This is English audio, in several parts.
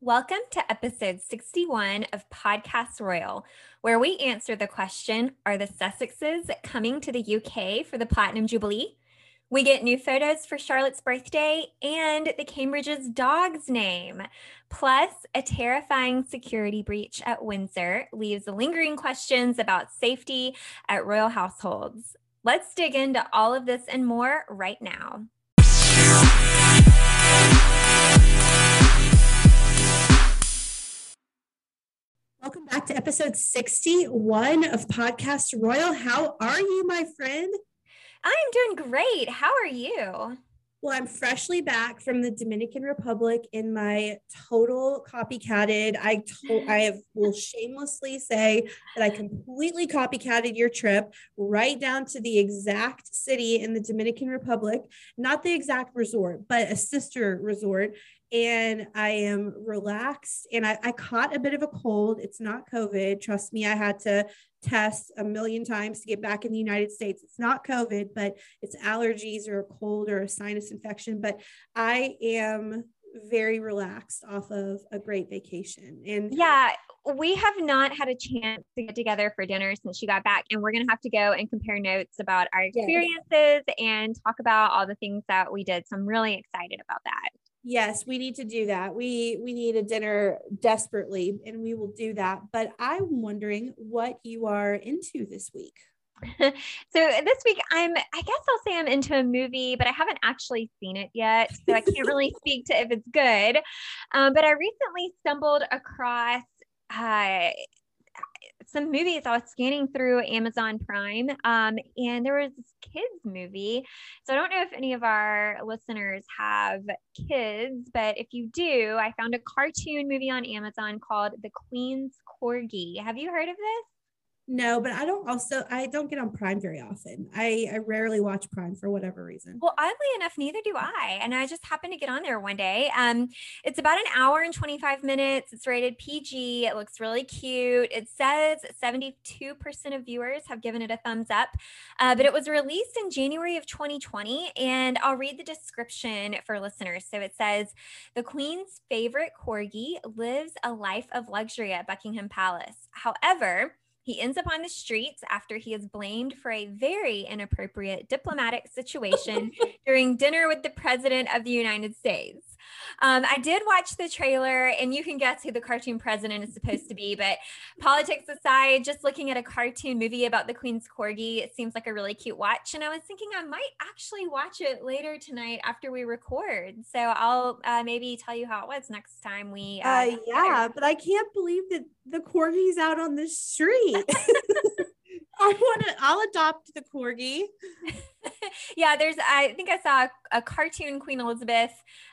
Welcome to episode 61 of Podcast Royal, where we answer the question Are the Sussexes coming to the UK for the Platinum Jubilee? We get new photos for Charlotte's birthday and the Cambridge's dog's name. Plus, a terrifying security breach at Windsor leaves lingering questions about safety at royal households. Let's dig into all of this and more right now. Welcome back to episode 61 of Podcast Royal. How are you, my friend? I'm doing great. How are you? Well, I'm freshly back from the Dominican Republic in my total copycatted. I told I have, will shamelessly say that I completely copycatted your trip right down to the exact city in the Dominican Republic, not the exact resort, but a sister resort and I am relaxed. And I, I, caught a bit of a cold. It's not COVID. Trust me, I had to test a million times to get back in the United States. It's not COVID, but it's allergies or a cold or a sinus infection. But I am very relaxed off of a great vacation. And yeah, we have not had a chance to get together for dinner since she got back. And we're going to have to go and compare notes about our experiences yes. and talk about all the things that we did. So I'm really excited about that. Yes, we need to do that. We we need a dinner desperately and we will do that. But I'm wondering what you are into this week. so this week I'm I guess I'll say I'm into a movie, but I haven't actually seen it yet. So I can't really speak to if it's good. Um, but I recently stumbled across uh, some movies. I was scanning through Amazon Prime, um, and there was this kids movie. So I don't know if any of our listeners have kids, but if you do, I found a cartoon movie on Amazon called The Queen's Corgi. Have you heard of this? No, but I don't also I don't get on Prime very often. I, I rarely watch Prime for whatever reason. Well, oddly enough, neither do I. And I just happened to get on there one day. Um, it's about an hour and 25 minutes. It's rated PG. It looks really cute. It says 72% of viewers have given it a thumbs up. Uh, but it was released in January of 2020. And I'll read the description for listeners. So it says the Queen's favorite corgi lives a life of luxury at Buckingham Palace. However, he ends up on the streets after he is blamed for a very inappropriate diplomatic situation during dinner with the President of the United States. Um, I did watch the trailer, and you can guess who the cartoon president is supposed to be. But politics aside, just looking at a cartoon movie about the Queen's Corgi, it seems like a really cute watch. And I was thinking I might actually watch it later tonight after we record. So I'll uh, maybe tell you how it was next time we. Uh, uh yeah, but I can't believe that the corgi's out on the street. I want to. I'll adopt the corgi. yeah, there's. I think I saw a, a cartoon Queen Elizabeth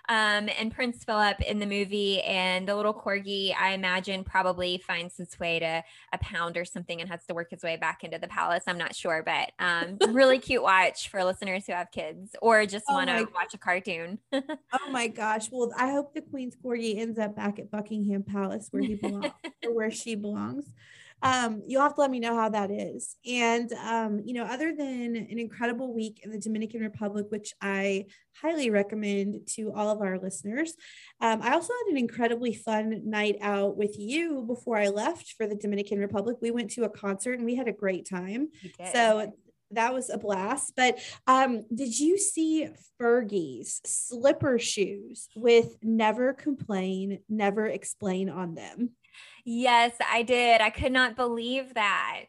um, and Prince Philip in the movie, and the little corgi. I imagine probably finds its way to a pound or something and has to work its way back into the palace. I'm not sure, but um, really cute watch for listeners who have kids or just oh want to watch a cartoon. oh my gosh! Well, I hope the Queen's corgi ends up back at Buckingham Palace where he belongs or where she belongs um, you'll have to let me know how that is. And, um, you know, other than an incredible week in the Dominican Republic, which I highly recommend to all of our listeners, um, I also had an incredibly fun night out with you before I left for the Dominican Republic. We went to a concert and we had a great time. So that was a blast. But um, did you see Fergie's slipper shoes with never complain, never explain on them? Yes, I did. I could not believe that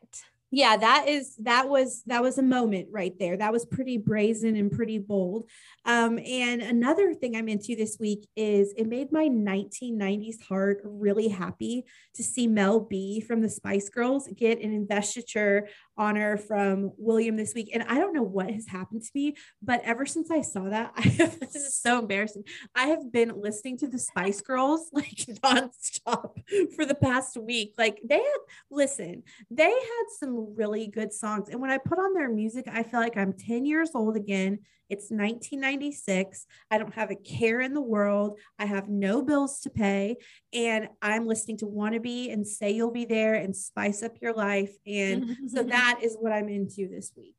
yeah that is that was that was a moment right there that was pretty brazen and pretty bold um, and another thing i'm into this week is it made my 1990s heart really happy to see mel b from the spice girls get an investiture honor from william this week and i don't know what has happened to me but ever since i saw that i have this is so embarrassing i have been listening to the spice girls like nonstop for the past week like they had listen they had some really good songs. And when I put on their music, I feel like I'm 10 years old again. It's 1996. I don't have a care in the world. I have no bills to pay. And I'm listening to Wannabe and Say You'll Be There and Spice Up Your Life. And so that is what I'm into this week.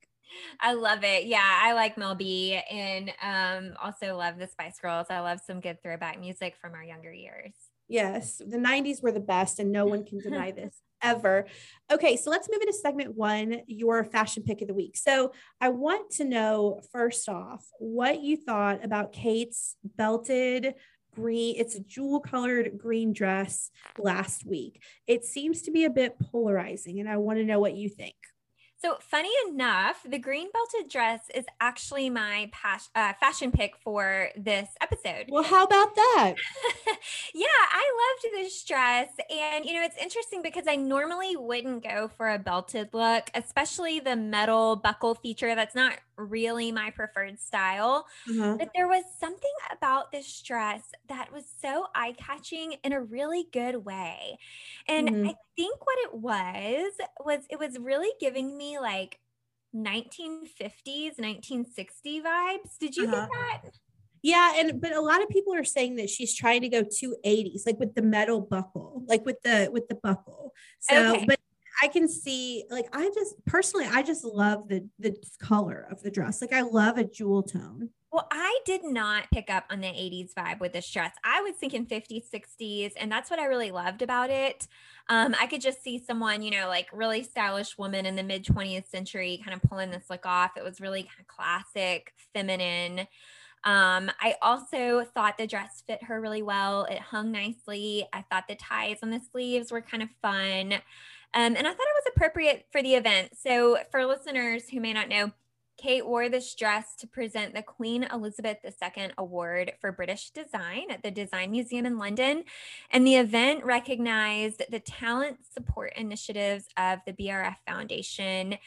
I love it. Yeah, I like Mel B and um, also love the Spice Girls. I love some good throwback music from our younger years. Yes, the 90s were the best, and no one can deny this ever. Okay, so let's move into segment one your fashion pick of the week. So, I want to know first off what you thought about Kate's belted green, it's a jewel colored green dress last week. It seems to be a bit polarizing, and I want to know what you think. So, funny enough, the green belted dress is actually my pas- uh, fashion pick for this episode. Well, how about that? yeah, I loved this dress. And, you know, it's interesting because I normally wouldn't go for a belted look, especially the metal buckle feature. That's not really my preferred style. Uh-huh. But there was something about this dress that was so eye catching in a really good way. And mm-hmm. I think what it was was it was really giving me like 1950s, 1960 vibes. Did you uh-huh. get that? Yeah, and but a lot of people are saying that she's trying to go to 80s, like with the metal buckle, like with the with the buckle. So, okay. but I can see like I just personally I just love the the color of the dress. Like I love a jewel tone. Well, I did not pick up on the 80s vibe with this dress. I was thinking 50s, 60s, and that's what I really loved about it. Um, I could just see someone, you know, like really stylish woman in the mid 20th century kind of pulling this look off. It was really kind of classic, feminine. Um, I also thought the dress fit her really well. It hung nicely. I thought the ties on the sleeves were kind of fun. Um, and I thought it was appropriate for the event. So, for listeners who may not know, Kate wore this dress to present the Queen Elizabeth II Award for British Design at the Design Museum in London. And the event recognized the talent support initiatives of the BRF Foundation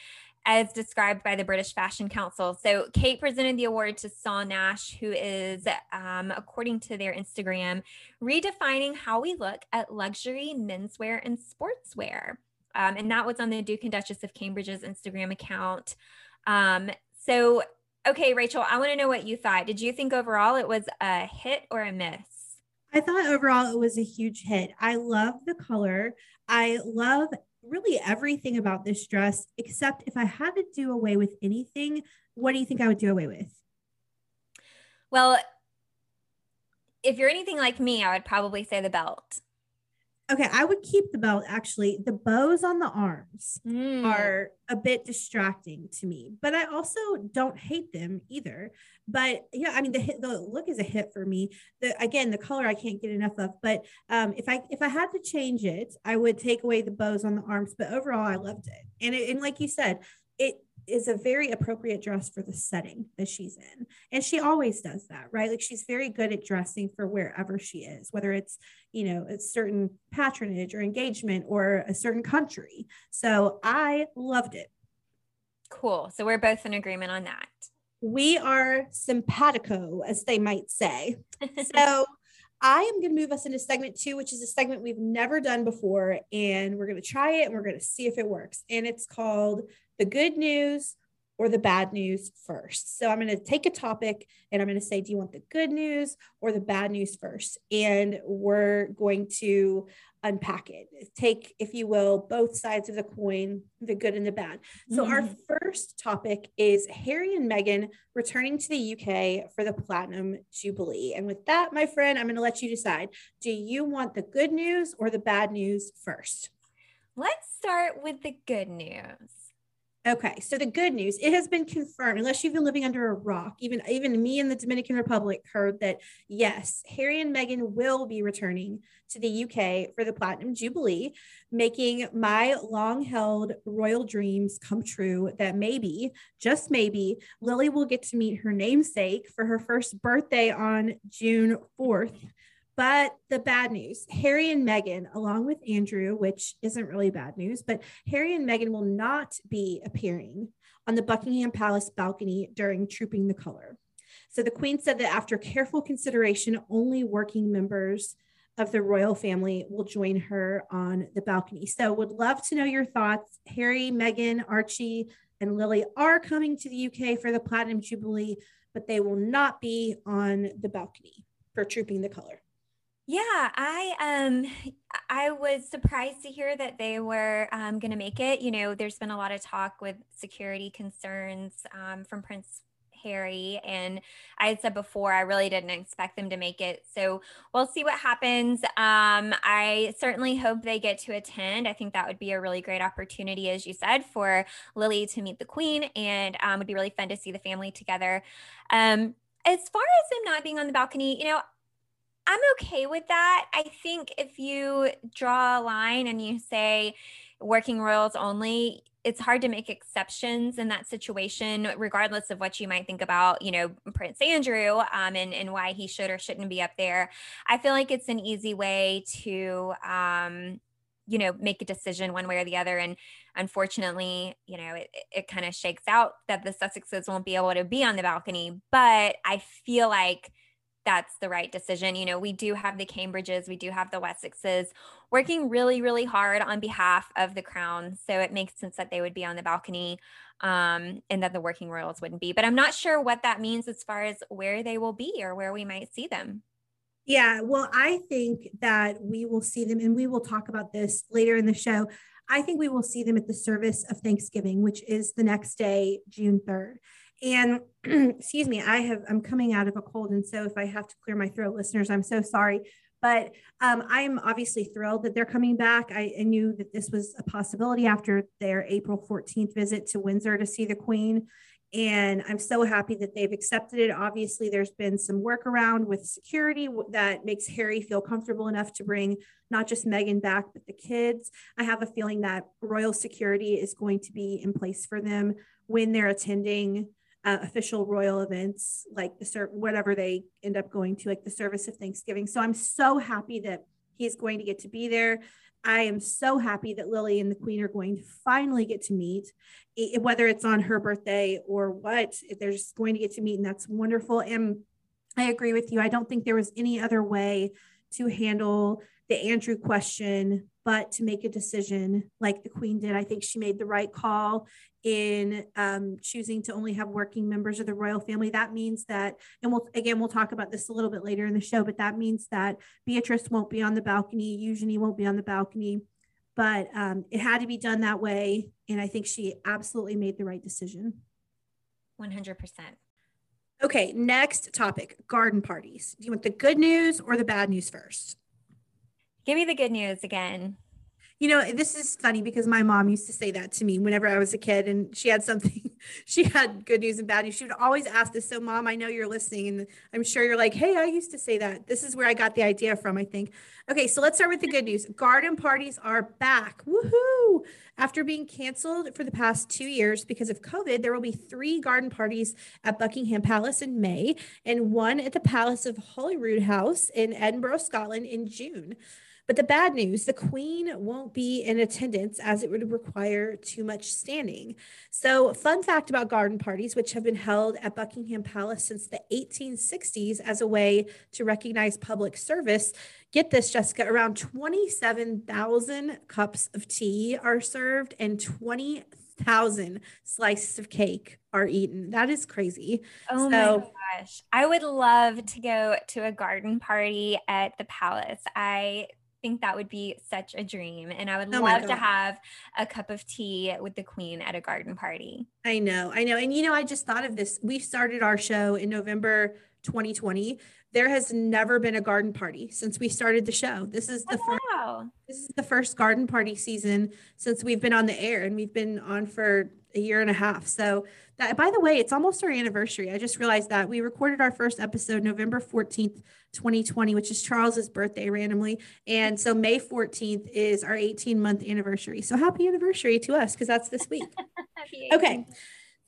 as described by the British Fashion Council. So, Kate presented the award to Saul Nash, who is, um, according to their Instagram, redefining how we look at luxury menswear and sportswear. Um, and that was on the Duke and Duchess of Cambridge's Instagram account. Um, so, okay, Rachel, I want to know what you thought. Did you think overall it was a hit or a miss? I thought overall it was a huge hit. I love the color. I love really everything about this dress, except if I had to do away with anything, what do you think I would do away with? Well, if you're anything like me, I would probably say the belt. Okay, I would keep the belt actually. The bows on the arms mm. are a bit distracting to me, but I also don't hate them either. But yeah, I mean the hit, the look is a hit for me. The again, the color I can't get enough of. But um, if I if I had to change it, I would take away the bows on the arms. But overall, I loved it. And it, and like you said, it is a very appropriate dress for the setting that she's in. And she always does that, right? Like she's very good at dressing for wherever she is, whether it's, you know, a certain patronage or engagement or a certain country. So I loved it. Cool. So we're both in agreement on that. We are simpatico, as they might say. so I am going to move us into segment two, which is a segment we've never done before. And we're going to try it and we're going to see if it works. And it's called the good news or the bad news first. So I'm going to take a topic and I'm going to say, do you want the good news or the bad news first? And we're going to unpack it. Take, if you will, both sides of the coin, the good and the bad. So mm-hmm. our first topic is Harry and Meghan returning to the UK for the Platinum Jubilee. And with that, my friend, I'm going to let you decide. Do you want the good news or the bad news first? Let's start with the good news. Okay, so the good news, it has been confirmed, unless you've been living under a rock, even even me in the Dominican Republic heard that yes, Harry and Meghan will be returning to the UK for the Platinum Jubilee, making my long-held royal dreams come true that maybe, just maybe, Lily will get to meet her namesake for her first birthday on June 4th but the bad news Harry and Meghan, along with Andrew, which isn't really bad news, but Harry and Meghan will not be appearing on the Buckingham Palace balcony during Trooping the Color. So the Queen said that after careful consideration, only working members of the royal family will join her on the balcony. So would love to know your thoughts. Harry, Meghan, Archie, and Lily are coming to the UK for the Platinum Jubilee, but they will not be on the balcony for Trooping the Color. Yeah, I um I was surprised to hear that they were um, going to make it. You know, there's been a lot of talk with security concerns um, from Prince Harry. And I had said before, I really didn't expect them to make it. So we'll see what happens. Um, I certainly hope they get to attend. I think that would be a really great opportunity, as you said, for Lily to meet the Queen, and um, would be really fun to see the family together. Um, as far as them not being on the balcony, you know, I'm okay with that. I think if you draw a line and you say working royals only, it's hard to make exceptions in that situation, regardless of what you might think about, you know, Prince Andrew um, and, and why he should or shouldn't be up there. I feel like it's an easy way to, um, you know, make a decision one way or the other. And unfortunately, you know, it, it kind of shakes out that the Sussexes won't be able to be on the balcony. But I feel like that's the right decision. You know, we do have the Cambridges, we do have the Wessexes working really, really hard on behalf of the crown. So it makes sense that they would be on the balcony um, and that the working royals wouldn't be. But I'm not sure what that means as far as where they will be or where we might see them. Yeah, well, I think that we will see them, and we will talk about this later in the show. I think we will see them at the service of Thanksgiving, which is the next day, June 3rd. And excuse me, I have I'm coming out of a cold, and so if I have to clear my throat, listeners, I'm so sorry. But um, I'm obviously thrilled that they're coming back. I, I, knew that this was a possibility after their April 14th visit to Windsor to see the Queen. And I'm so happy that they've accepted it. Obviously, there's been some workaround with security that makes Harry feel comfortable enough to bring not just Meghan back, but the kids. I have a feeling that royal security is going to be in place for them when they're attending uh, official royal events like the ser- whatever they end up going to like the service of thanksgiving. So i'm so happy that he's going to get to be there. I am so happy that lily and the queen are going to finally get to meet whether it's on her birthday or what they're just going to get to meet and that's wonderful. And i agree with you. I don't think there was any other way to handle the andrew question but to make a decision like the queen did i think she made the right call in um, choosing to only have working members of the royal family. That means that, and we'll again we'll talk about this a little bit later in the show, but that means that Beatrice won't be on the balcony, Eugenie won't be on the balcony, but um, it had to be done that way, and I think she absolutely made the right decision. One hundred percent. Okay, next topic: garden parties. Do you want the good news or the bad news first? Give me the good news again you know, this is funny because my mom used to say that to me whenever I was a kid and she had something, she had good news and bad news. She would always ask this. So, mom, I know you're listening and I'm sure you're like, hey, I used to say that. This is where I got the idea from, I think. Okay, so let's start with the good news. Garden parties are back. Woohoo! After being canceled for the past two years because of COVID, there will be three garden parties at Buckingham Palace in May and one at the Palace of Holyrood House in Edinburgh, Scotland in June. But the bad news the Queen won't be in attendance as it would require too much standing. So, fun fact about garden parties, which have been held at Buckingham Palace since the 1860s as a way to recognize public service. Get this, Jessica, around 27,000 cups of tea are served and 20,000 slices of cake are eaten. That is crazy. Oh so, my gosh. I would love to go to a garden party at the palace. I think that would be such a dream. And I would oh love to have a cup of tea with the queen at a garden party. I know, I know. And you know, I just thought of this. We started our show in November 2020. There has never been a garden party since we started the show. This is the oh, wow. first, this is the first garden party season since we've been on the air and we've been on for a year and a half. So that by the way, it's almost our anniversary. I just realized that we recorded our first episode November 14th, 2020, which is Charles's birthday randomly. And so May 14th is our 18 month anniversary. So happy anniversary to us because that's this week. okay.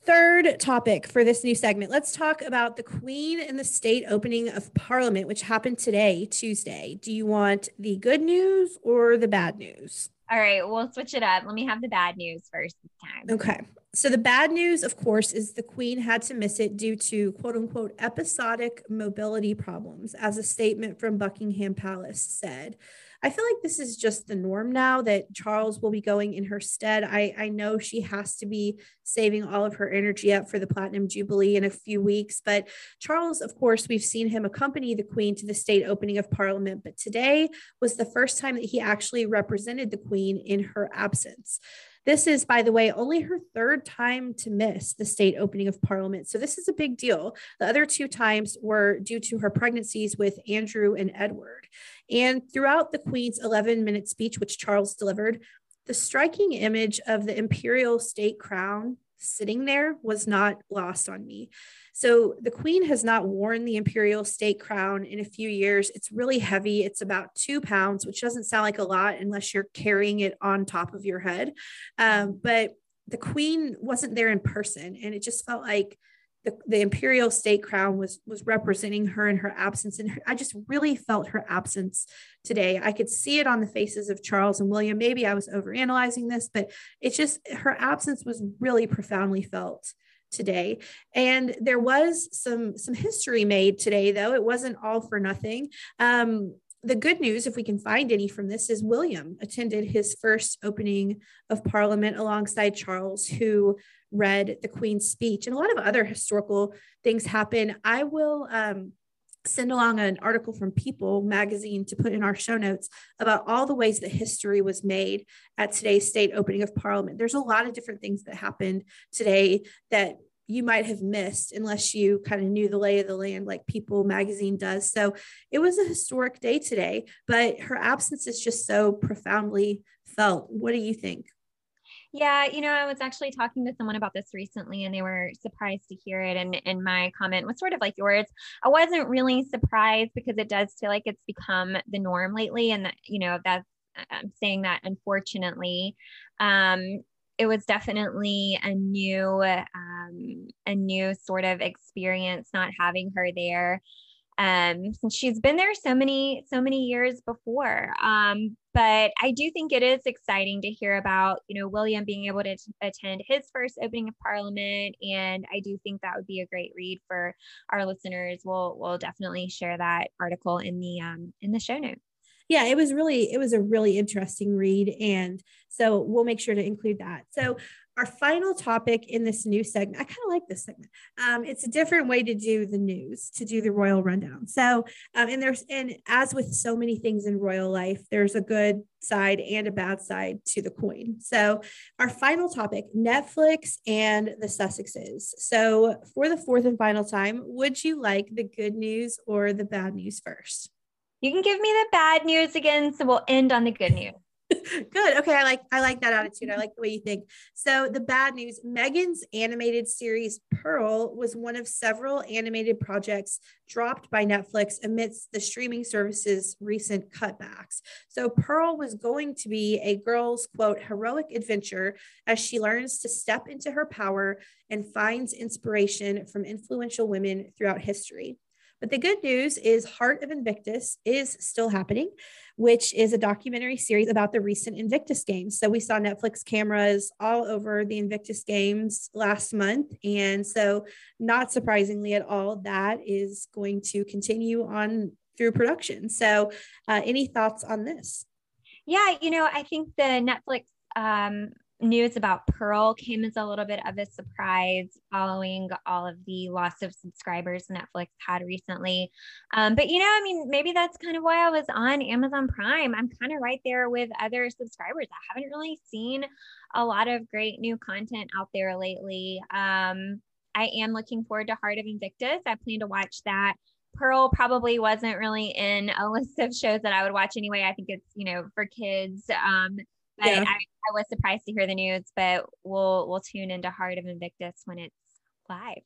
Third topic for this new segment. Let's talk about the Queen and the state opening of Parliament, which happened today, Tuesday. Do you want the good news or the bad news? All right, we'll switch it up. Let me have the bad news first this time. Okay. So the bad news, of course, is the Queen had to miss it due to quote unquote episodic mobility problems, as a statement from Buckingham Palace said. I feel like this is just the norm now that Charles will be going in her stead. I, I know she has to be saving all of her energy up for the Platinum Jubilee in a few weeks. But Charles, of course, we've seen him accompany the Queen to the state opening of Parliament. But today was the first time that he actually represented the Queen in her absence. This is, by the way, only her third time to miss the state opening of Parliament. So this is a big deal. The other two times were due to her pregnancies with Andrew and Edward. And throughout the Queen's 11 minute speech, which Charles delivered, the striking image of the imperial state crown sitting there was not lost on me. So the queen has not worn the imperial state crown in a few years. It's really heavy. It's about two pounds, which doesn't sound like a lot unless you're carrying it on top of your head. Um, but the queen wasn't there in person, and it just felt like the, the imperial state crown was was representing her in her absence and her, i just really felt her absence today i could see it on the faces of charles and william maybe i was overanalyzing this but it's just her absence was really profoundly felt today and there was some some history made today though it wasn't all for nothing um, the good news, if we can find any from this, is William attended his first opening of Parliament alongside Charles, who read the Queen's speech. And a lot of other historical things happen. I will um, send along an article from People magazine to put in our show notes about all the ways that history was made at today's state opening of Parliament. There's a lot of different things that happened today that you might have missed unless you kind of knew the lay of the land like People magazine does. So it was a historic day today, but her absence is just so profoundly felt. What do you think? Yeah, you know, I was actually talking to someone about this recently and they were surprised to hear it. And, and my comment was sort of like yours. I wasn't really surprised because it does feel like it's become the norm lately. And, that, you know, that's, I'm saying that unfortunately. Um, it was definitely a new um, a new sort of experience not having her there um, since she's been there so many so many years before um, but i do think it is exciting to hear about you know william being able to t- attend his first opening of parliament and i do think that would be a great read for our listeners we'll we'll definitely share that article in the um, in the show notes yeah, it was really, it was a really interesting read. And so we'll make sure to include that. So our final topic in this new segment, I kind of like this segment. Um, it's a different way to do the news, to do the royal rundown. So, um, and there's, and as with so many things in royal life, there's a good side and a bad side to the coin. So, our final topic Netflix and the Sussexes. So, for the fourth and final time, would you like the good news or the bad news first? You can give me the bad news again, so we'll end on the good news. Good. Okay, I like I like that attitude. I like the way you think. So the bad news, Meghan's animated series Pearl was one of several animated projects dropped by Netflix amidst the streaming service's recent cutbacks. So Pearl was going to be a girl's quote heroic adventure as she learns to step into her power and finds inspiration from influential women throughout history. But the good news is Heart of Invictus is still happening, which is a documentary series about the recent Invictus Games. So we saw Netflix cameras all over the Invictus Games last month. And so, not surprisingly at all, that is going to continue on through production. So, uh, any thoughts on this? Yeah, you know, I think the Netflix um, news about Pearl came as a little bit of a surprise following all of the loss of subscribers Netflix had recently. Um, but you know, I mean, maybe that's kind of why I was on Amazon Prime. I'm kind of right there with other subscribers. I haven't really seen a lot of great new content out there lately. Um, I am looking forward to Heart of Invictus. I plan to watch that. Pearl probably wasn't really in a list of shows that I would watch anyway. I think it's, you know, for kids. Um, yeah. I, I was surprised to hear the news, but we'll we'll tune into Heart of Invictus when it's live.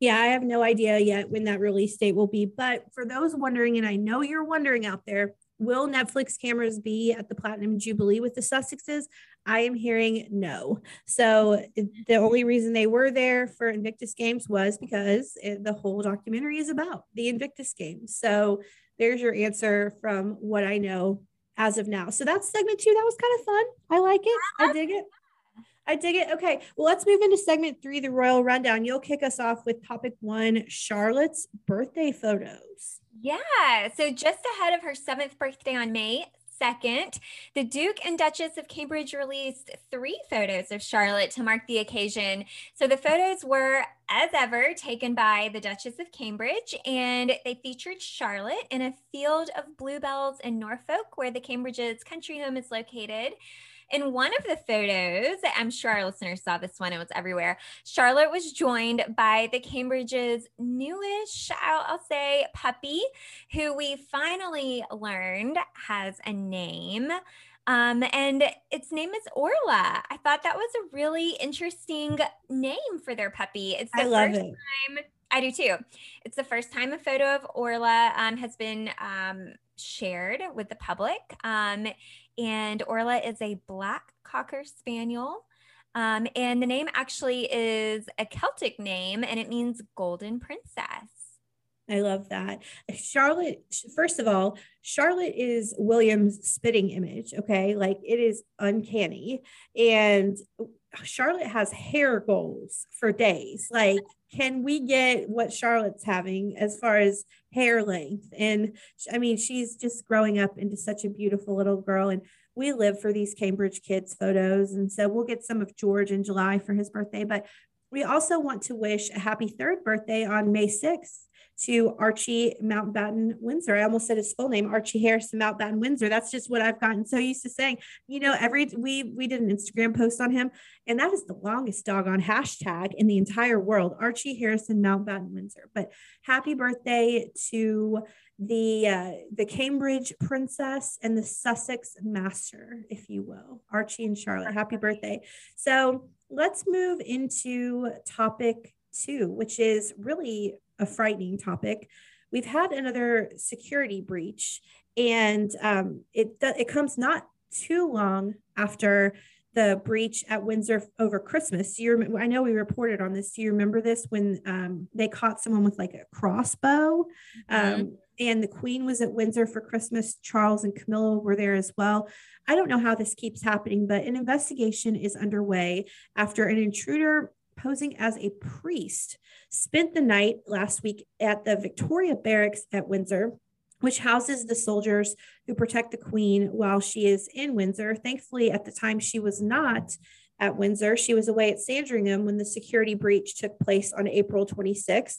Yeah, I have no idea yet when that release date will be. But for those wondering, and I know you're wondering out there, will Netflix cameras be at the Platinum Jubilee with the Sussexes? I am hearing no. So the mm-hmm. only reason they were there for Invictus Games was because it, the whole documentary is about the Invictus Games. So there's your answer from what I know as of now. So that's segment two. That was kind of fun. I like it. I dig it. I dig it. Okay. Well, let's move into segment three, the royal rundown. You'll kick us off with topic one Charlotte's birthday photos. Yeah. So just ahead of her seventh birthday on May 2nd, the Duke and Duchess of Cambridge released three photos of Charlotte to mark the occasion. So the photos were, as ever, taken by the Duchess of Cambridge, and they featured Charlotte in a field of bluebells in Norfolk, where the Cambridge's country home is located. In one of the photos, I'm sure our listeners saw this one, it was everywhere. Charlotte was joined by the Cambridge's newish, I'll, I'll say, puppy, who we finally learned has a name. Um, and its name is Orla. I thought that was a really interesting name for their puppy. It's the I love first it. time I do too. It's the first time a photo of Orla um, has been um, shared with the public. Um, and Orla is a black cocker spaniel. Um, and the name actually is a Celtic name and it means golden princess. I love that. Charlotte, first of all, Charlotte is William's spitting image. Okay. Like it is uncanny. And Charlotte has hair goals for days. Like, can we get what Charlotte's having as far as hair length? And I mean, she's just growing up into such a beautiful little girl. And we live for these Cambridge kids photos. And so we'll get some of George in July for his birthday. But we also want to wish a happy third birthday on May 6th to Archie Mountbatten Windsor. I almost said his full name, Archie Harrison Mountbatten Windsor. That's just what I've gotten so used to saying. You know, every we we did an Instagram post on him, and that is the longest doggone hashtag in the entire world, Archie Harrison Mountbatten Windsor. But happy birthday to the uh, the Cambridge princess and the Sussex master, if you will, Archie and Charlotte. Happy birthday! So let's move into topic two, which is really a frightening topic. We've had another security breach, and um, it it comes not too long after the breach at Windsor over Christmas. Do you I know we reported on this. Do you remember this when um, they caught someone with like a crossbow? Mm-hmm. Um, and the Queen was at Windsor for Christmas. Charles and Camilla were there as well. I don't know how this keeps happening, but an investigation is underway after an intruder posing as a priest spent the night last week at the Victoria Barracks at Windsor which houses the soldiers who protect the queen while she is in Windsor. Thankfully, at the time she was not at Windsor. She was away at Sandringham when the security breach took place on April 26th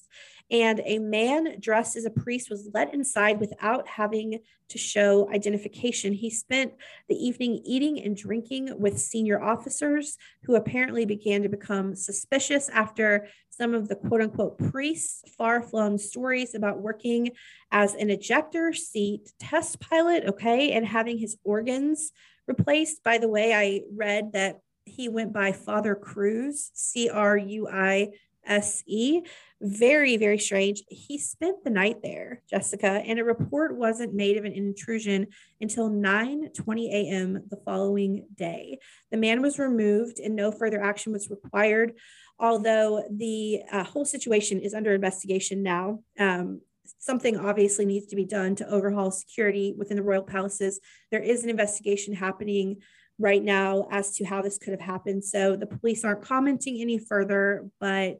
and a man dressed as a priest was let inside without having to show identification. He spent the evening eating and drinking with senior officers who apparently began to become suspicious after some of the quote unquote priests' far flung stories about working as an ejector seat test pilot, okay, and having his organs replaced. By the way, I read that he went by Father Cruz, C R U I S E. Very, very strange. He spent the night there, Jessica, and a report wasn't made of an intrusion until 9 20 a.m. the following day. The man was removed and no further action was required, although the uh, whole situation is under investigation now. Um, something obviously needs to be done to overhaul security within the royal palaces. There is an investigation happening right now as to how this could have happened. So the police aren't commenting any further, but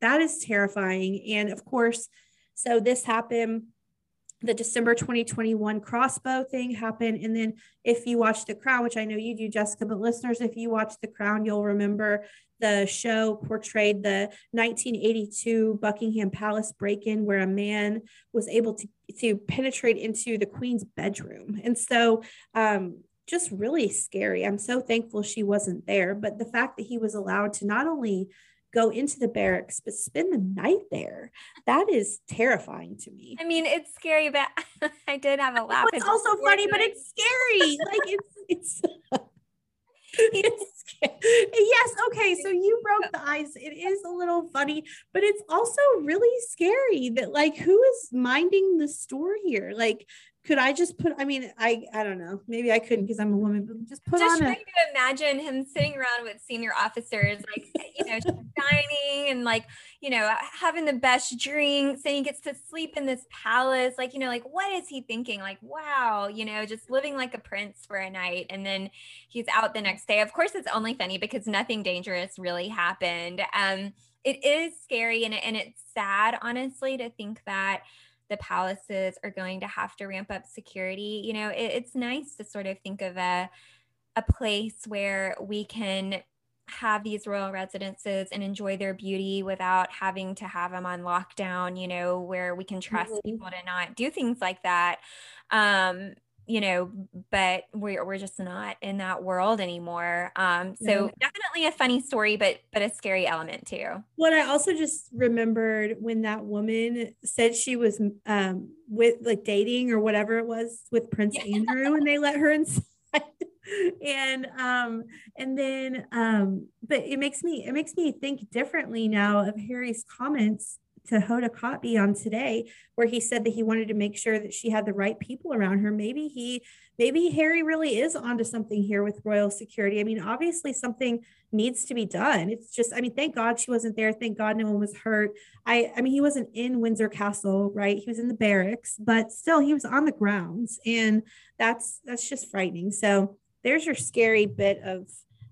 that is terrifying. And of course, so this happened the December 2021 crossbow thing happened. And then if you watch The Crown, which I know you do, Jessica, but listeners, if you watch The Crown, you'll remember the show portrayed the 1982 Buckingham Palace break in where a man was able to, to penetrate into the Queen's bedroom. And so um, just really scary. I'm so thankful she wasn't there. But the fact that he was allowed to not only go into the barracks but spend the night there, that is terrifying to me. I mean, it's scary, but I did have a laugh. It's also funny, but it's scary. like it's it's it's yes okay so you broke the ice it is a little funny but it's also really scary that like who is minding the store here like could I just put? I mean, I I don't know. Maybe I couldn't because I'm a woman, but just put just on trying a. to imagine him sitting around with senior officers, like you know, dining and like you know having the best drinks, and he gets to sleep in this palace. Like you know, like what is he thinking? Like wow, you know, just living like a prince for a night, and then he's out the next day. Of course, it's only funny because nothing dangerous really happened. Um, it is scary and and it's sad, honestly, to think that the palaces are going to have to ramp up security. You know, it, it's nice to sort of think of a a place where we can have these royal residences and enjoy their beauty without having to have them on lockdown, you know, where we can trust mm-hmm. people to not do things like that. Um, you know, but we're, we're just not in that world anymore. Um, so yeah. definitely a funny story, but but a scary element too. What I also just remembered when that woman said she was um, with like dating or whatever it was with Prince Andrew, and they let her inside. and um and then um but it makes me it makes me think differently now of harry's comments to Hoda Kotb on today, where he said that he wanted to make sure that she had the right people around her. Maybe he, maybe Harry really is onto something here with royal security. I mean, obviously something needs to be done. It's just, I mean, thank God she wasn't there. Thank God no one was hurt. I, I mean, he wasn't in Windsor Castle, right? He was in the barracks, but still he was on the grounds, and that's that's just frightening. So there's your scary bit of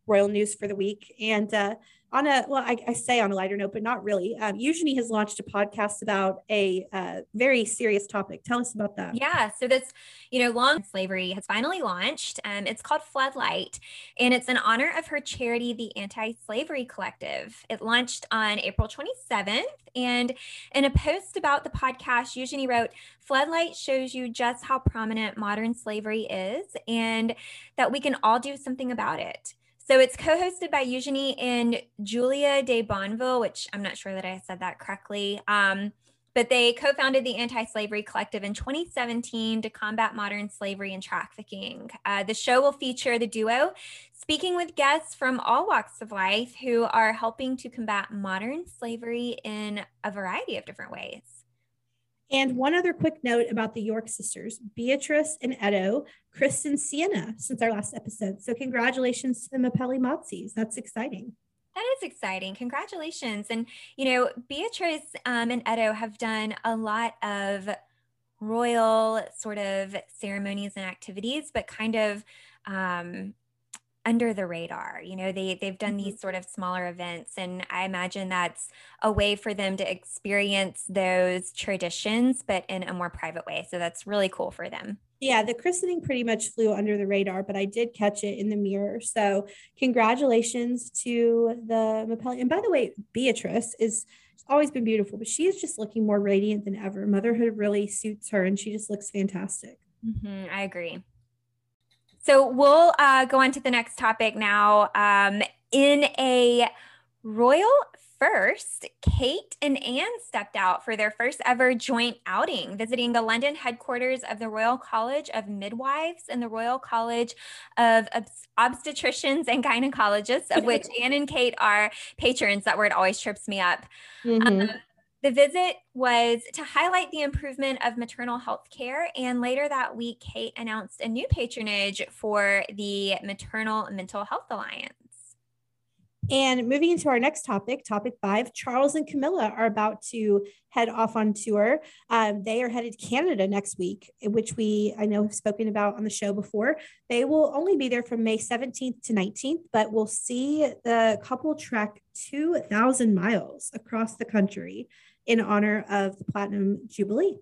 royal news for the week, and. uh on a well I, I, say on a lighter note but not really. Um, Eugenie has launched a podcast about a uh, very serious topic. Tell us about that. Yeah so this you know long slavery has finally launched um, it's called floodlight and it's in honor of her charity the anti-slavery collective. It launched on april 27th and in a post about the podcast Eugenie wrote floodlight shows you just how prominent modern slavery is and that we can all do something about it so it's co-hosted by Eugenie and Julia de Boinville, which I'm not sure that I said that correctly. Um, but they co-founded the Anti-Slavery Collective in 2017 to combat modern slavery and trafficking. Uh, the show will feature the duo speaking with guests from all walks of life who are helping to combat modern slavery in a variety of different ways. And one other quick note about the York sisters, Beatrice and Edo, Kristen Sienna, since our last episode. So congratulations to the Mapelli Mozzies. That's exciting. That is exciting. Congratulations. And, you know, Beatrice um, and Edo have done a lot of royal sort of ceremonies and activities, but kind of um, under the radar you know they they've done these mm-hmm. sort of smaller events and i imagine that's a way for them to experience those traditions but in a more private way so that's really cool for them yeah the christening pretty much flew under the radar but i did catch it in the mirror so congratulations to the Mapelli. and by the way beatrice is always been beautiful but she is just looking more radiant than ever motherhood really suits her and she just looks fantastic mm-hmm, i agree so we'll uh, go on to the next topic now. Um, in a royal first, Kate and Anne stepped out for their first ever joint outing, visiting the London headquarters of the Royal College of Midwives and the Royal College of Obstetricians and Gynecologists, of which Anne and Kate are patrons. That word always trips me up. Mm-hmm. Um, the visit was to highlight the improvement of maternal health care. And later that week, Kate announced a new patronage for the Maternal Mental Health Alliance. And moving into our next topic, topic five, Charles and Camilla are about to head off on tour. Um, they are headed to Canada next week, which we I know have spoken about on the show before. They will only be there from May 17th to 19th, but we'll see the couple trek 2,000 miles across the country in honor of the Platinum Jubilee.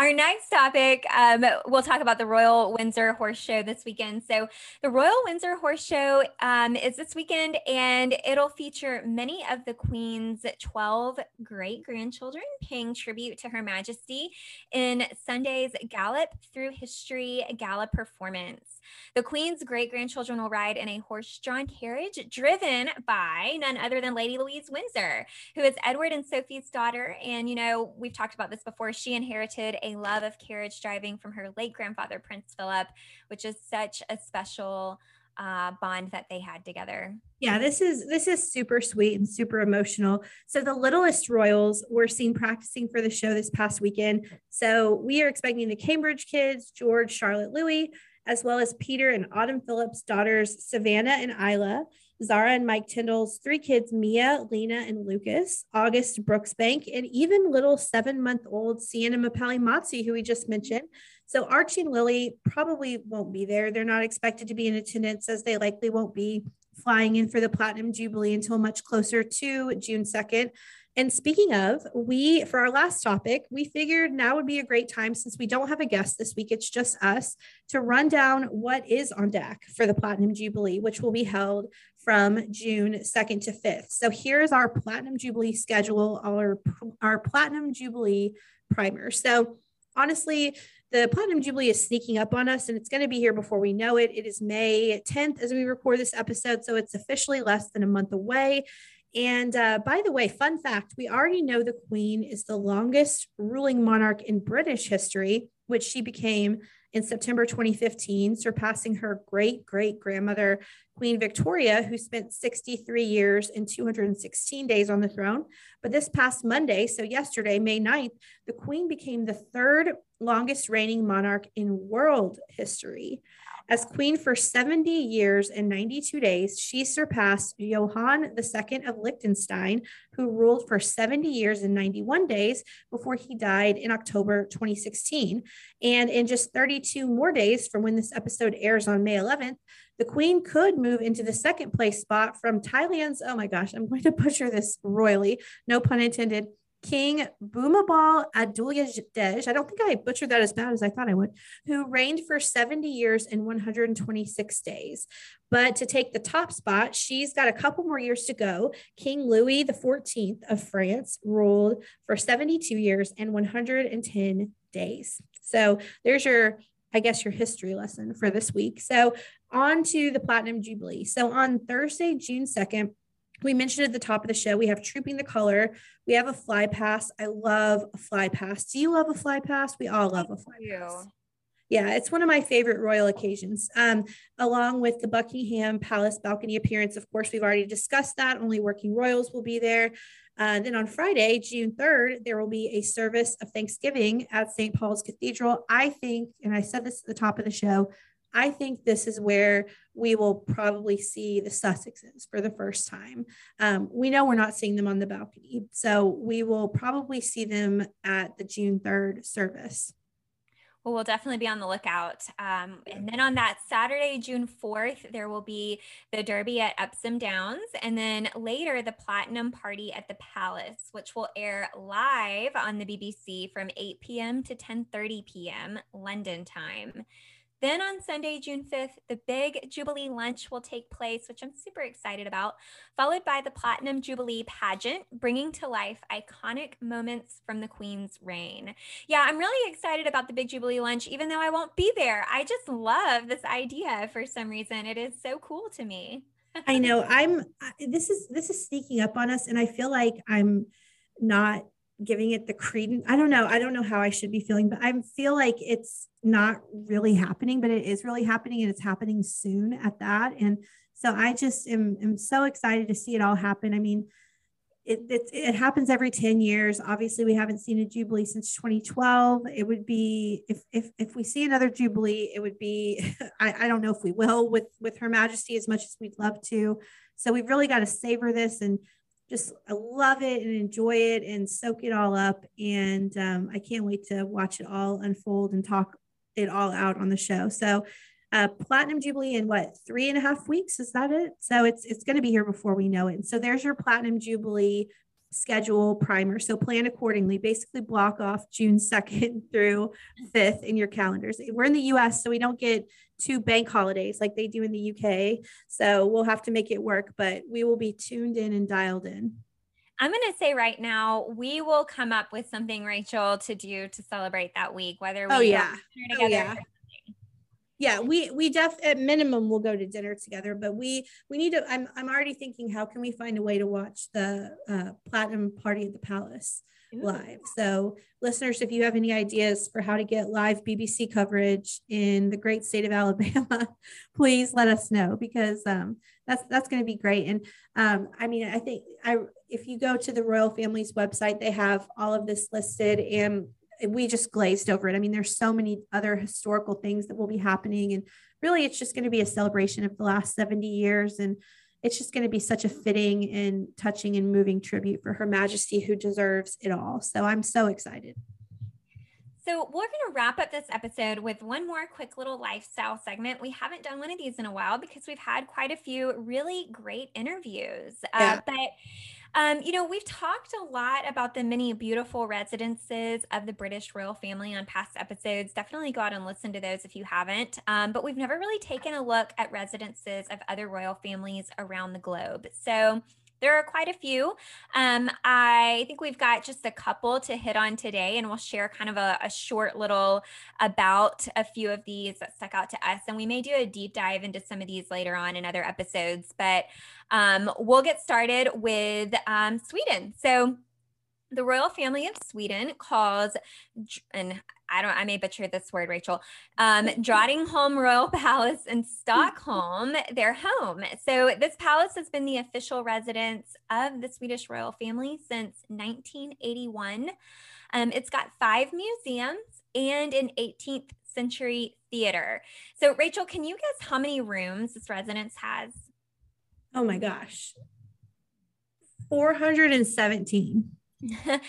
Our next topic, um, we'll talk about the Royal Windsor Horse Show this weekend. So, the Royal Windsor Horse Show um, is this weekend, and it'll feature many of the Queen's 12 great grandchildren paying tribute to Her Majesty in Sunday's Gallop Through History Gala performance. The Queen's great grandchildren will ride in a horse drawn carriage driven by none other than Lady Louise Windsor, who is Edward and Sophie's daughter. And, you know, we've talked about this before. She inherited a love of carriage driving from her late grandfather, Prince Philip, which is such a special uh, bond that they had together. Yeah, this is this is super sweet and super emotional. So the littlest royals were seen practicing for the show this past weekend. So we are expecting the Cambridge kids, George, Charlotte, Louis, as well as Peter and Autumn Phillips' daughters, Savannah and Isla, Zara and Mike Tindall's three kids, Mia, Lena, and Lucas, August Brooksbank, and even little seven month old Sienna Mapelli Mozzi, who we just mentioned. So Archie and Lily probably won't be there. They're not expected to be in attendance as they likely won't be flying in for the Platinum Jubilee until much closer to June 2nd. And speaking of, we, for our last topic, we figured now would be a great time since we don't have a guest this week, it's just us, to run down what is on deck for the Platinum Jubilee, which will be held from June 2nd to 5th. So here's our Platinum Jubilee schedule, our, our Platinum Jubilee primer. So honestly, the Platinum Jubilee is sneaking up on us and it's going to be here before we know it. It is May 10th as we record this episode, so it's officially less than a month away. And uh, by the way, fun fact we already know the Queen is the longest ruling monarch in British history, which she became in September 2015, surpassing her great great grandmother, Queen Victoria, who spent 63 years and 216 days on the throne. But this past Monday, so yesterday, May 9th, the Queen became the third longest reigning monarch in world history. As queen for 70 years and 92 days, she surpassed Johann II of Liechtenstein, who ruled for 70 years and 91 days before he died in October 2016. And in just 32 more days from when this episode airs on May 11th, the queen could move into the second place spot from Thailand's, oh my gosh, I'm going to butcher this royally, no pun intended, King Bhumibol Adulyadej, I don't think I butchered that as bad as I thought I would, who reigned for 70 years and 126 days. But to take the top spot, she's got a couple more years to go. King Louis XIV of France ruled for 72 years and 110 days. So there's your I guess your history lesson for this week. So, on to the Platinum Jubilee. So, on Thursday, June 2nd, we mentioned at the top of the show, we have Trooping the Color. We have a fly pass. I love a fly pass. Do you love a fly pass? We all love a fly pass. Yeah, it's one of my favorite royal occasions. Um, along with the Buckingham Palace balcony appearance, of course, we've already discussed that. Only working royals will be there. Uh, then on Friday, June 3rd, there will be a service of Thanksgiving at St. Paul's Cathedral. I think, and I said this at the top of the show, I think this is where we will probably see the Sussexes for the first time. Um, we know we're not seeing them on the balcony, so we will probably see them at the June 3rd service. Well, we'll definitely be on the lookout. Um, and then on that Saturday, June 4th, there will be the Derby at Epsom Downs. And then later, the Platinum Party at the Palace, which will air live on the BBC from 8 p.m. to 10.30 p.m. London time. Then on Sunday, June 5th, the big Jubilee lunch will take place, which I'm super excited about, followed by the Platinum Jubilee pageant, bringing to life iconic moments from the Queen's reign. Yeah, I'm really excited about the big Jubilee lunch, even though I won't be there. I just love this idea for some reason. It is so cool to me. I know. I'm this is this is sneaking up on us and I feel like I'm not giving it the credence. I don't know. I don't know how I should be feeling, but I feel like it's not really happening, but it is really happening and it's happening soon at that. And so I just am, am so excited to see it all happen. I mean, it, it, it happens every 10 years. Obviously, we haven't seen a Jubilee since 2012. It would be, if, if, if we see another Jubilee, it would be, I, I don't know if we will with, with Her Majesty as much as we'd love to. So we've really got to savor this and just I love it and enjoy it and soak it all up. And um, I can't wait to watch it all unfold and talk it all out on the show. So uh, platinum jubilee in what three and a half weeks is that it so it's it's going to be here before we know it and so there's your platinum jubilee schedule primer. So plan accordingly. Basically block off june 2nd through 5th in your calendars. We're in the us so we don't get two bank holidays like they do in the uk so we'll have to make it work but we will be tuned in and dialed in. I'm going to say right now, we will come up with something, Rachel, to do to celebrate that week, whether oh, we oh, yeah. Oh, yeah. Yeah, we we def at minimum we'll go to dinner together, but we we need to. I'm I'm already thinking how can we find a way to watch the uh, platinum party at the palace. Ooh. live. So, listeners, if you have any ideas for how to get live BBC coverage in the great state of Alabama, please let us know because um, that's that's going to be great. And um, I mean, I think I if you go to the royal family's website, they have all of this listed, and we just glazed over it. I mean, there's so many other historical things that will be happening, and really, it's just going to be a celebration of the last 70 years and it's just going to be such a fitting and touching and moving tribute for Her Majesty who deserves it all. So I'm so excited. So, we're going to wrap up this episode with one more quick little lifestyle segment. We haven't done one of these in a while because we've had quite a few really great interviews. Uh, yeah. Uh, but um, you know, we've talked a lot about the many beautiful residences of the British royal family on past episodes. Definitely go out and listen to those if you haven't. Um, but we've never really taken a look at residences of other royal families around the globe. So there are quite a few. Um, I think we've got just a couple to hit on today, and we'll share kind of a, a, short little about a few of these that stuck out to us. And we may do a deep dive into some of these later on in other episodes, but um, we'll get started with um, Sweden. So, the royal family of Sweden calls, and I don't, I may butcher this word, Rachel, um, Drottningholm Royal Palace in Stockholm, their home. So this palace has been the official residence of the Swedish royal family since 1981. Um, it's got five museums and an 18th century theater. So Rachel, can you guess how many rooms this residence has? Oh my gosh. 417.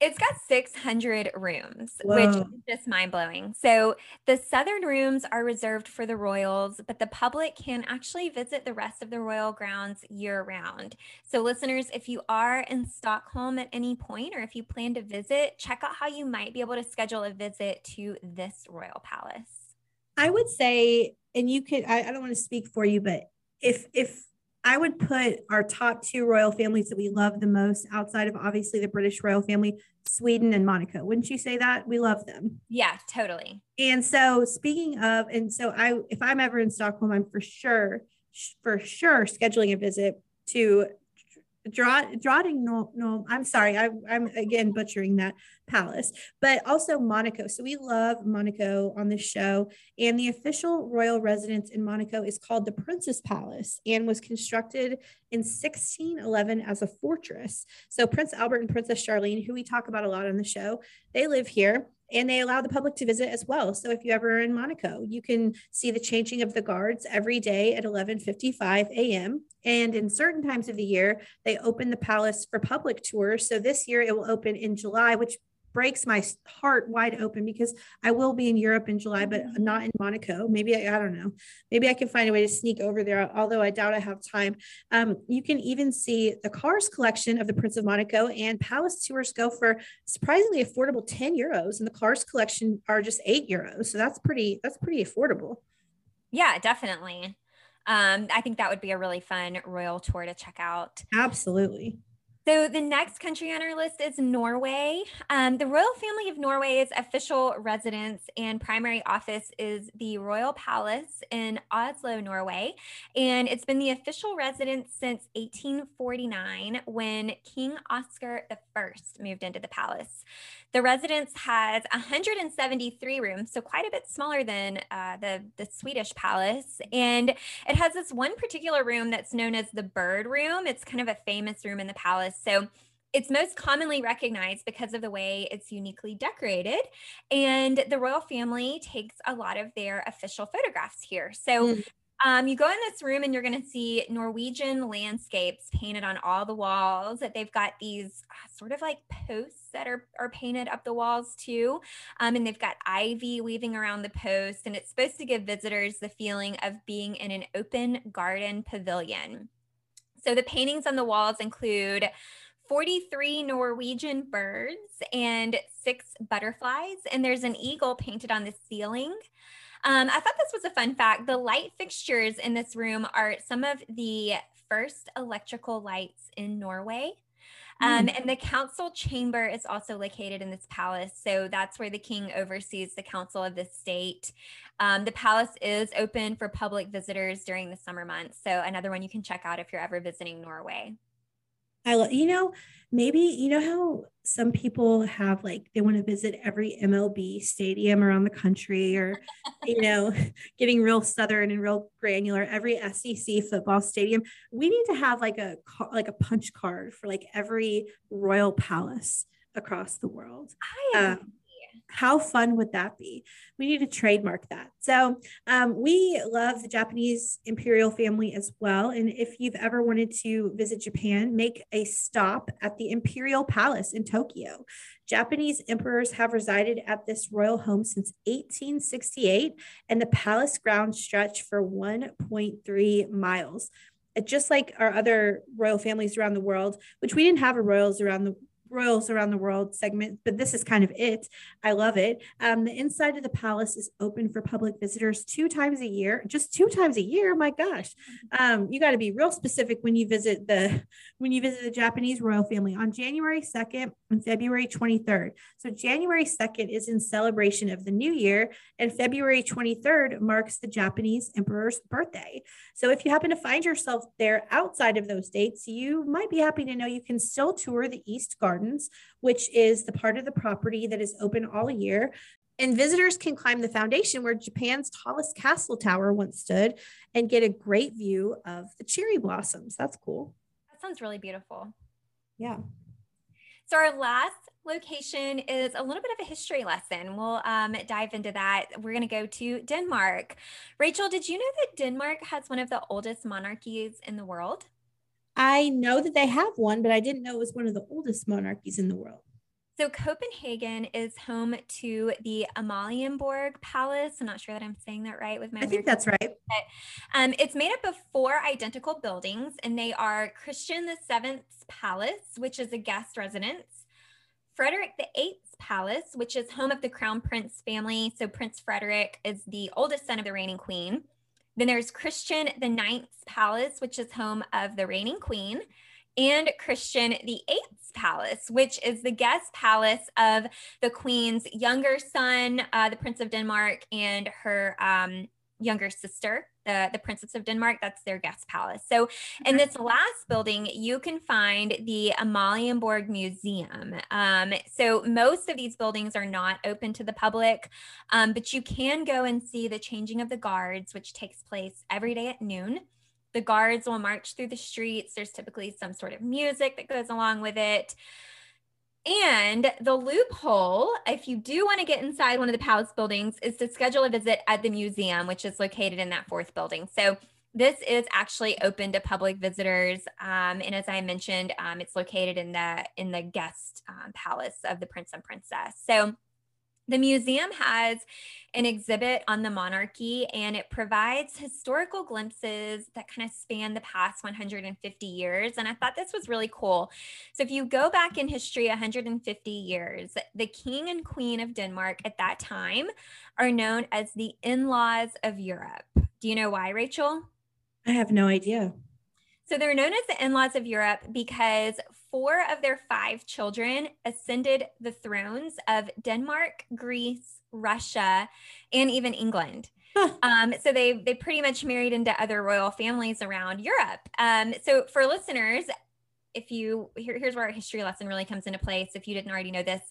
it's got 600 rooms, Whoa. which is just mind blowing. So the southern rooms are reserved for the royals, but the public can actually visit the rest of the royal grounds year round. So, listeners, if you are in Stockholm at any point or if you plan to visit, check out how you might be able to schedule a visit to this royal palace. I would say, and you could, I, I don't want to speak for you, but if, if, I would put our top two royal families that we love the most outside of obviously the British royal family, Sweden and Monaco. Wouldn't you say that? We love them. Yeah, totally. And so speaking of, and so I, if I'm ever in Stockholm, I'm for sure, for sure scheduling a visit to Drotting no, no, I'm sorry, I, I'm again butchering that palace, but also Monaco. So we love Monaco on this show, and the official royal residence in Monaco is called the Prince's Palace and was constructed in 1611 as a fortress. So Prince Albert and Princess Charlene, who we talk about a lot on the show, they live here and they allow the public to visit as well. So if you ever are in Monaco, you can see the changing of the guards every day at 11:55 a.m. And in certain times of the year, they open the palace for public tours. So this year it will open in July, which breaks my heart wide open because I will be in Europe in July, but mm-hmm. not in Monaco. Maybe I, I don't know. Maybe I can find a way to sneak over there, although I doubt I have time. Um, you can even see the cars collection of the Prince of Monaco and palace tours go for surprisingly affordable 10 euros, and the cars collection are just eight euros. So that's pretty, that's pretty affordable. Yeah, definitely. Um, I think that would be a really fun royal tour to check out. Absolutely. So the next country on our list is Norway. Um, the royal family of Norway's official residence and primary office is the Royal Palace in Oslo, Norway. And it's been the official residence since 1849 when King Oscar I moved into the palace. The residence has 173 rooms, so quite a bit smaller than uh, the, the Swedish palace. And it has this one particular room that's known as the bird room. It's kind of a famous room in the palace. So it's most commonly recognized because of the way it's uniquely decorated. And the royal family takes a lot of their official photographs here. So mm. Um, you go in this room and you're going to see Norwegian landscapes painted on all the walls. That they've got these uh, sort of like posts that are, are painted up the walls too. Um, and they've got ivy weaving around the posts. And it's supposed to give visitors the feeling of being in an open garden pavilion. So the paintings on the walls include 43 Norwegian birds and six butterflies. And there's an eagle painted on the ceiling. Um, I thought this was a fun fact. The light fixtures in this room are some of the first electrical lights in Norway. Um, mm. And the council chamber is also located in this palace. So that's where the king oversees the council of the state. Um, the palace is open for public visitors during the summer months. So another one you can check out if you're ever visiting Norway. I love, you know, maybe, you know how some people have like, they want to visit every MLB stadium around the country or, you know, getting real Southern and real granular, every SEC football stadium. We need to have like a, like a punch card for like every royal palace across the world. I um, how fun would that be? We need to trademark that. So, um, we love the Japanese imperial family as well. And if you've ever wanted to visit Japan, make a stop at the Imperial Palace in Tokyo. Japanese emperors have resided at this royal home since 1868, and the palace grounds stretch for 1.3 miles just like our other royal families around the world, which we didn't have a royals around the royals around the world segment, but this is kind of it. I love it. Um, the inside of the palace is open for public visitors two times a year, just two times a year. My gosh, um, you got to be real specific when you visit the when you visit the Japanese royal family on January second and February twenty third. So January second is in celebration of the new year, and February twenty third marks the Japanese emperor's birthday. So if you happen to find yourself there outside of those dates, you might be happy to know you can still tour the East Garden Gardens, which is the part of the property that is open all year. And visitors can climb the foundation where Japan's tallest castle tower once stood and get a great view of the cherry blossoms. That's cool. That sounds really beautiful. Yeah. So, our last location is a little bit of a history lesson. We'll um, dive into that. We're going to go to Denmark. Rachel, did you know that Denmark has one of the oldest monarchies in the world? I know that they have one, but I didn't know it was one of the oldest monarchies in the world. So Copenhagen is home to the Amalienborg Palace. I'm not sure that I'm saying that right with my. I think that's right. But, um, it's made up of four identical buildings, and they are Christian the Seventh's Palace, which is a guest residence, Frederick the Eighth's Palace, which is home of the Crown Prince family. So Prince Frederick is the oldest son of the reigning queen. Then there's Christian the Ninth's Palace, which is home of the reigning queen, and Christian the Eighth's Palace, which is the guest palace of the queen's younger son, uh, the Prince of Denmark, and her um, younger sister, the, the Princess of Denmark. That's their guest palace. So, in this last building, you can find the Amalienborg Museum. Um, so, most of these buildings are not open to the public, um, but you can go and see the changing of the guards, which takes place every day at noon. The guards will march through the streets. There's typically some sort of music that goes along with it. And the loophole, if you do want to get inside one of the palace buildings, is to schedule a visit at the museum, which is located in that fourth building. So this is actually open to public visitors, um, and as I mentioned, um, it's located in the in the guest um, palace of the prince and princess. So the museum has an exhibit on the monarchy and it provides historical glimpses that kind of span the past 150 years. And I thought this was really cool. So, if you go back in history 150 years, the king and queen of Denmark at that time are known as the in laws of Europe. Do you know why, Rachel? I have no idea. So they're known as the in laws of Europe because four of their five children ascended the thrones of Denmark, Greece, Russia, and even England. Um, so they they pretty much married into other royal families around Europe. Um, so for listeners, if you here, here's where our history lesson really comes into place. If you didn't already know this,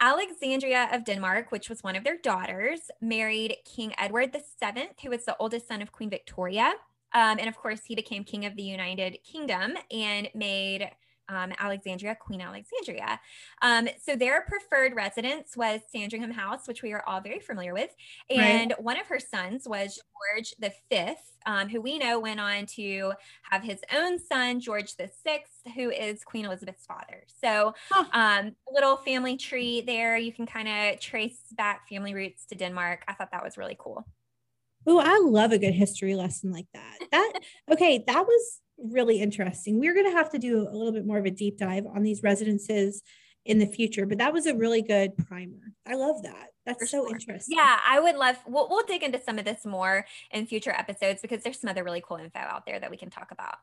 Alexandria of Denmark, which was one of their daughters, married King Edward VII, who was the oldest son of Queen Victoria. Um, and of course, he became king of the United Kingdom and made um, Alexandria, Queen Alexandria. Um, so their preferred residence was Sandringham House, which we are all very familiar with. And right. one of her sons was George the Fifth, um, who we know went on to have his own son, George the Sixth, who is Queen Elizabeth's father. So huh. Um, little family tree there. You can kind of trace back family roots to Denmark. I thought that was really cool. Oh, I love a good history lesson like that. That okay, that was really interesting. We're going to have to do a little bit more of a deep dive on these residences in the future, but that was a really good primer. I love that. That's For so sure. interesting. Yeah, I would love. We'll, we'll dig into some of this more in future episodes because there's some other really cool info out there that we can talk about.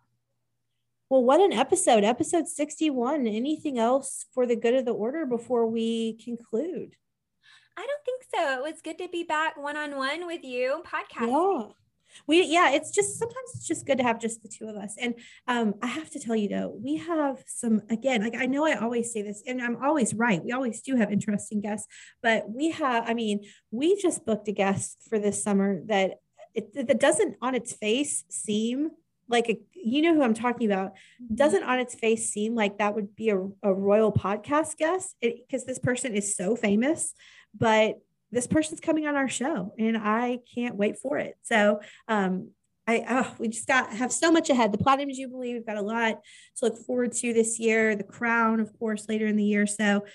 Well, what an episode, episode 61. Anything else for the good of the order before we conclude? I don't think so. It was good to be back one on one with you podcast. Yeah. We yeah it's just sometimes it's just good to have just the two of us and um i have to tell you though we have some again like i know i always say this and i'm always right we always do have interesting guests but we have i mean we just booked a guest for this summer that it that doesn't on its face seem like a, you know who I'm talking about mm-hmm. doesn't on its face seem like that would be a, a royal podcast guest because this person is so famous but this person's coming on our show and I can't wait for it. So, um, I, oh, we just got have so much ahead. The Platinum Jubilee, we've got a lot to look forward to this year. The Crown, of course, later in the year. So,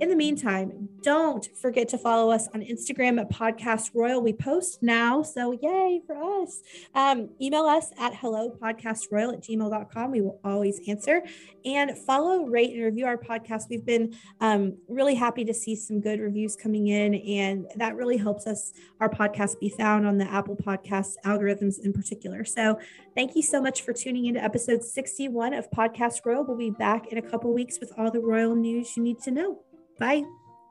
in the meantime, don't forget to follow us on Instagram at Podcast Royal. We post now, so yay for us. Um, email us at hello podcastroyal at gmail.com. We will always answer. And follow, rate, and review our podcast. We've been um, really happy to see some good reviews coming in, and that really helps us, our podcast, be found on the Apple Podcast algorithms in particular. So thank you so much for tuning into episode 61 of Podcast Royal. We'll be back in a couple weeks with all the royal news you need to know. Bye.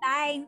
Bye.